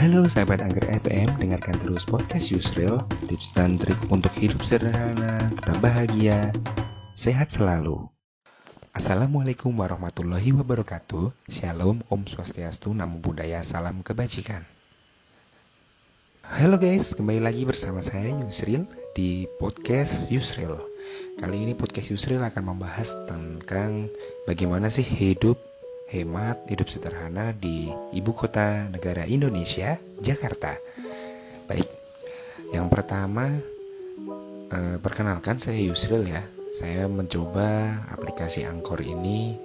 Halo sahabat Angger FM, dengarkan terus podcast Yusril, tips dan trik untuk hidup sederhana, tetap bahagia, sehat selalu. Assalamualaikum warahmatullahi wabarakatuh. Shalom, Om Swastiastu, Namo Buddhaya, Salam Kebajikan. Halo guys, kembali lagi bersama saya Yusril di podcast Yusril. Kali ini podcast Yusril akan membahas tentang bagaimana sih hidup hemat, hidup sederhana di ibu kota negara Indonesia, Jakarta. Baik, yang pertama, eh, perkenalkan saya Yusril ya. Saya mencoba aplikasi Angkor ini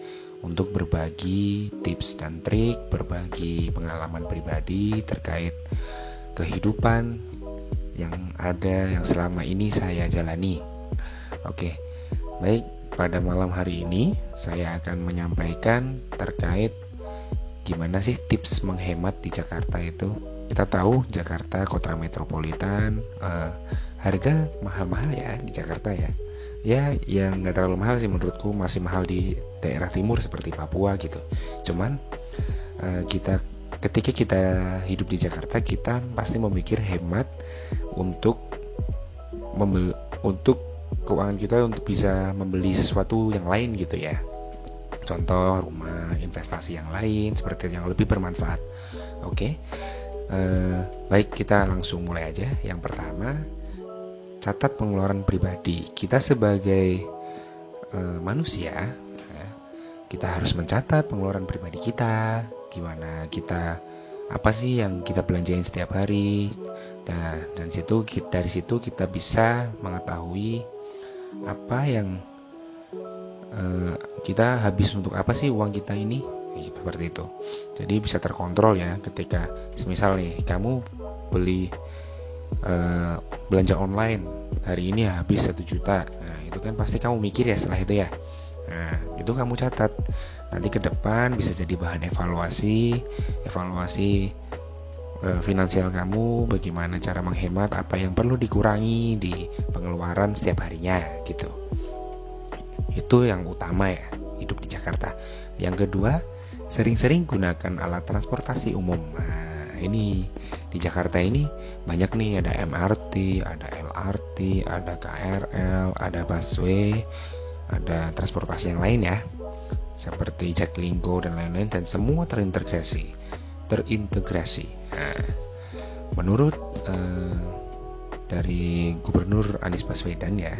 untuk berbagi tips dan trik, berbagi pengalaman pribadi terkait kehidupan yang ada yang selama ini saya jalani. Oke, baik pada malam hari ini saya akan menyampaikan terkait gimana sih tips menghemat di Jakarta itu. Kita tahu Jakarta kota metropolitan, uh, harga mahal-mahal ya di Jakarta ya. Ya, yang nggak terlalu mahal sih menurutku masih mahal di daerah timur seperti Papua gitu. Cuman uh, kita ketika kita hidup di Jakarta kita pasti memikir hemat untuk membel untuk keuangan kita untuk bisa membeli sesuatu yang lain gitu ya. Contoh rumah investasi yang lain seperti yang lebih bermanfaat. Oke uh, baik kita langsung mulai aja. Yang pertama catat pengeluaran pribadi. Kita sebagai uh, manusia ya, kita harus mencatat pengeluaran pribadi kita. Gimana kita apa sih yang kita belanjain setiap hari? Dan dan situ dari situ kita bisa mengetahui apa yang uh, kita habis untuk apa sih uang kita ini? Seperti itu. Jadi bisa terkontrol ya ketika misal nih kamu beli uh, belanja online hari ini habis satu juta. Nah itu kan pasti kamu mikir ya setelah itu ya. Nah itu kamu catat. Nanti ke depan bisa jadi bahan evaluasi evaluasi Eh, finansial kamu, bagaimana cara menghemat, apa yang perlu dikurangi di pengeluaran setiap harinya gitu. Itu yang utama ya, hidup di Jakarta. Yang kedua, sering-sering gunakan alat transportasi umum. Nah, ini di Jakarta ini banyak nih ada MRT, ada LRT, ada KRL, ada busway, ada transportasi yang lain ya. Seperti Jaklingko dan lain-lain dan semua terintegrasi terintegrasi. Nah, menurut uh, dari Gubernur Anies Baswedan ya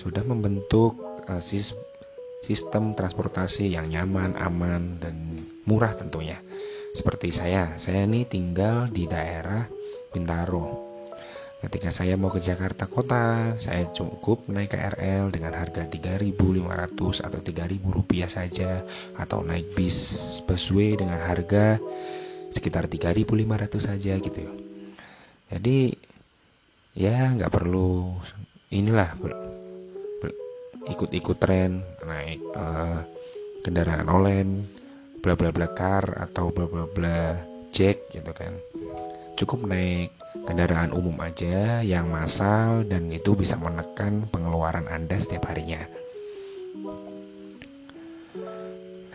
sudah membentuk sis sistem transportasi yang nyaman, aman dan murah tentunya. Seperti saya, saya ini tinggal di daerah Bintaro. Ketika saya mau ke Jakarta kota, saya cukup naik KRL dengan harga 3.500 atau 3.000 rupiah saja atau naik bis busway dengan harga sekitar 3.500 saja gitu ya. Jadi ya nggak perlu inilah ikut-ikut tren naik uh, kendaraan online bla bla bla car atau bla bla bla jack gitu kan cukup naik kendaraan umum aja yang massal dan itu bisa menekan pengeluaran anda setiap harinya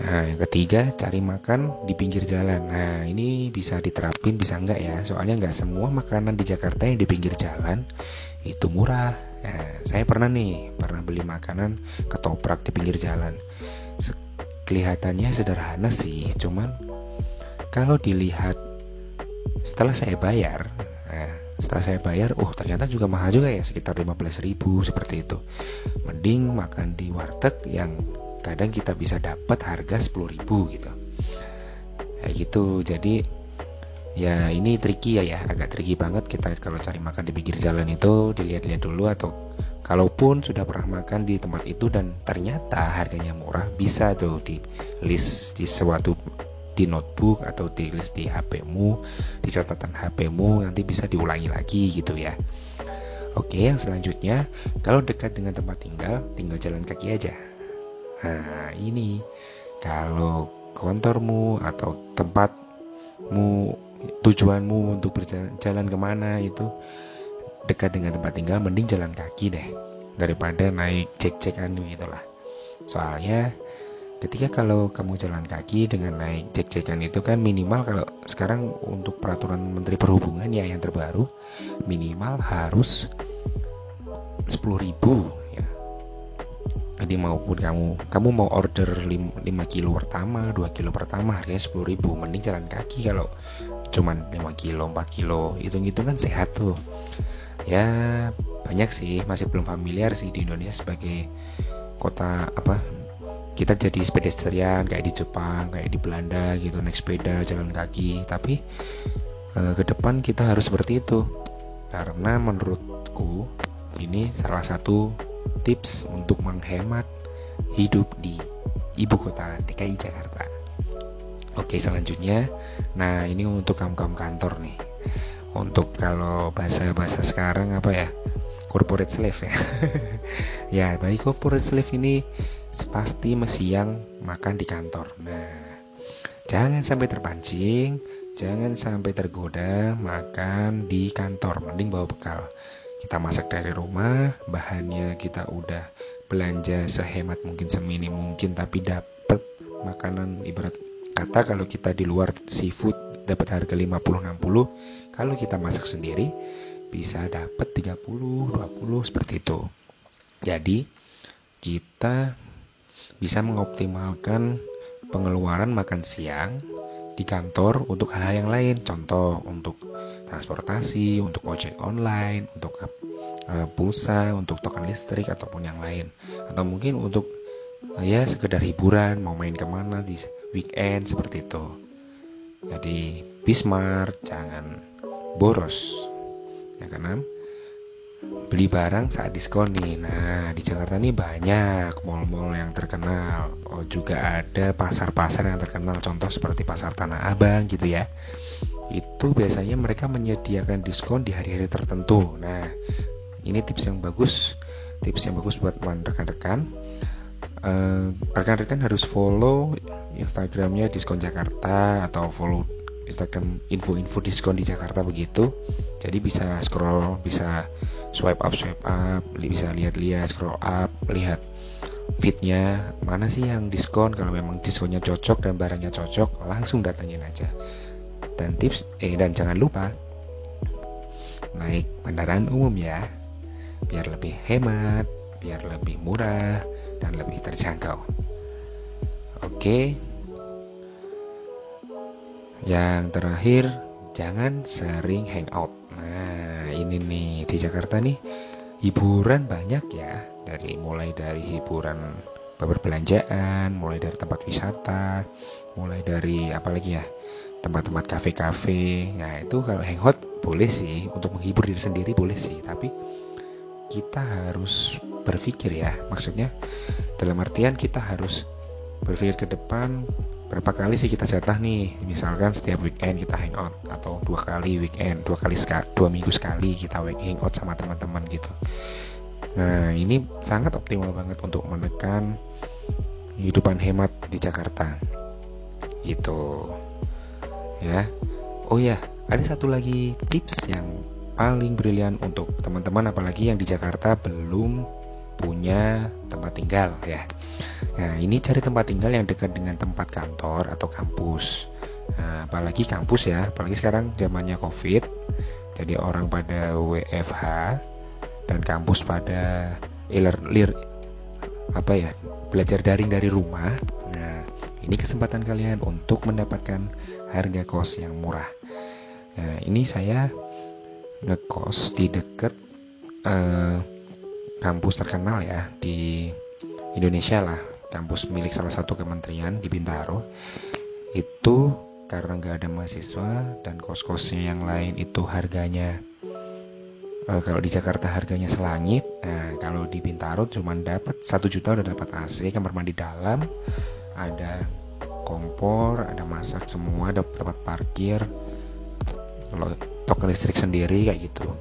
Nah, yang ketiga, cari makan di pinggir jalan. Nah, ini bisa diterapin, bisa enggak ya? Soalnya enggak semua makanan di Jakarta yang di pinggir jalan itu murah. Nah, saya pernah nih, pernah beli makanan ketoprak di pinggir jalan. Kelihatannya sederhana sih, cuman kalau dilihat setelah saya bayar, nah, setelah saya bayar, oh ternyata juga mahal juga ya, sekitar 15 ribu seperti itu. Mending makan di warteg yang kadang kita bisa dapat harga 10.000 gitu. Kayak gitu. Jadi ya ini tricky ya ya. Agak tricky banget kita kalau cari makan di pinggir jalan itu dilihat-lihat dulu atau kalaupun sudah pernah makan di tempat itu dan ternyata harganya murah bisa tuh di list di suatu di notebook atau di list di HP-mu di catatan HP-mu nanti bisa diulangi lagi gitu ya. Oke yang selanjutnya kalau dekat dengan tempat tinggal tinggal jalan kaki aja Nah, ini kalau kantormu atau tempatmu tujuanmu untuk berjalan jalan ke mana itu dekat dengan tempat tinggal mending jalan kaki deh daripada naik cek-cekan gitulah soalnya ketika kalau kamu jalan kaki dengan naik cek-cekan itu kan minimal kalau sekarang untuk peraturan Menteri Perhubungan ya yang terbaru minimal harus 10.000 ya jadi maupun kamu. Kamu mau order 5, 5 kilo pertama 2 kilo pertama harganya 10.000 mending jalan kaki kalau cuman 5 kilo 4 kilo. Hitung-hitung kan sehat tuh. Ya banyak sih. Masih belum familiar sih di Indonesia sebagai kota apa kita jadi pedestrian kayak di Jepang kayak di Belanda gitu naik sepeda jalan kaki. Tapi e, ke depan kita harus seperti itu. Karena menurutku ini salah satu tips untuk menghemat hidup di ibu kota DKI Jakarta oke selanjutnya nah ini untuk kamu-kamu kantor nih untuk kalau bahasa-bahasa sekarang apa ya corporate slave ya ya bagi corporate slave ini pasti mesiang makan di kantor. Nah, jangan sampai terpancing, jangan sampai tergoda makan di kantor. Mending bawa bekal. Kita masak dari rumah, bahannya kita udah belanja sehemat mungkin seminim mungkin tapi dapat makanan ibarat kata kalau kita di luar seafood dapat harga 50 60 kalau kita masak sendiri bisa dapat 30 20 seperti itu jadi kita bisa mengoptimalkan pengeluaran makan siang di kantor untuk hal-hal yang lain. Contoh untuk transportasi, untuk ojek online, untuk uh, pulsa, untuk token listrik ataupun yang lain. Atau mungkin untuk uh, ya sekedar hiburan, mau main ke mana di weekend seperti itu. Jadi Bismart jangan boros. Ya karena beli barang saat diskon nih. Nah, di Jakarta nih banyak mall-mall yang terkenal. Oh, juga ada pasar-pasar yang terkenal. Contoh seperti Pasar Tanah Abang gitu ya. Itu biasanya mereka menyediakan diskon di hari-hari tertentu. Nah, ini tips yang bagus. Tips yang bagus buat rekan-rekan. Uh, rekan-rekan harus follow Instagramnya diskon Jakarta atau follow Instagram info-info diskon di Jakarta begitu. Jadi bisa scroll, bisa swipe up swipe up bisa lihat-lihat scroll up lihat fitnya mana sih yang diskon kalau memang diskonnya cocok dan barangnya cocok langsung datangin aja dan tips eh dan jangan lupa naik kendaraan umum ya. Biar lebih hemat biar lebih murah dan lebih terjangkau. Oke. Yang terakhir jangan sering hangout. Nah, ini nih di Jakarta nih hiburan banyak ya. Dari mulai dari hiburan perbelanjaan, mulai dari tempat wisata, mulai dari apalagi ya tempat-tempat kafe-kafe. Nah itu kalau hangout boleh sih untuk menghibur diri sendiri boleh sih, tapi kita harus berpikir ya, maksudnya dalam artian kita harus berpikir ke depan berapa kali sih kita jatah nih? Misalkan setiap weekend kita hangout atau dua kali weekend dua kali dua minggu sekali kita hangout sama teman-teman gitu. Nah ini sangat optimal banget untuk menekan kehidupan hemat di Jakarta. Gitu ya oh ya ada satu lagi tips yang paling brilian untuk teman-teman apalagi yang di Jakarta belum punya tempat tinggal ya Nah, ini cari tempat tinggal yang dekat dengan tempat kantor atau kampus. Nah, apalagi kampus ya, apalagi sekarang zamannya Covid. Jadi orang pada WFH dan kampus pada iler lir apa ya, belajar daring dari rumah. Nah, ini kesempatan kalian untuk mendapatkan harga kos yang murah. Nah, ini saya ngekos di dekat uh, kampus terkenal ya di Indonesia lah kampus milik salah satu kementerian di Bintaro itu karena nggak ada mahasiswa dan kos-kosnya yang lain itu harganya uh, kalau di Jakarta harganya selangit nah kalau di Bintaro cuma dapat satu juta udah dapat AC kamar mandi dalam ada kompor ada masak semua ada tempat parkir kalau token listrik sendiri kayak gitu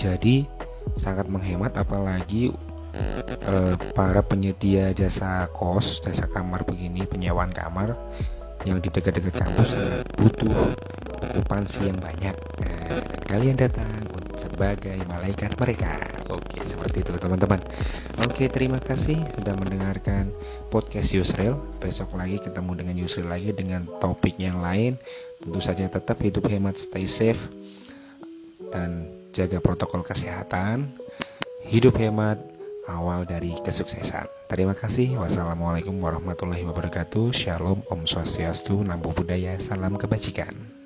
jadi sangat menghemat apalagi uh, para penyedia jasa kos, jasa kamar begini, penyewaan kamar yang di dekat-dekat kampus butuh okupansi yang banyak. Nah, kalian datang sebagai malaikat mereka. Oke, seperti itu teman-teman. Oke, terima kasih sudah mendengarkan podcast Yusril. Besok lagi ketemu dengan Yusril lagi dengan topik yang lain. Tentu saja tetap hidup hemat, stay safe dan jaga protokol kesehatan. Hidup hemat awal dari kesuksesan. Terima kasih. Wassalamualaikum warahmatullahi wabarakatuh. Shalom, Om Swastiastu, Namo Buddhaya, salam kebajikan.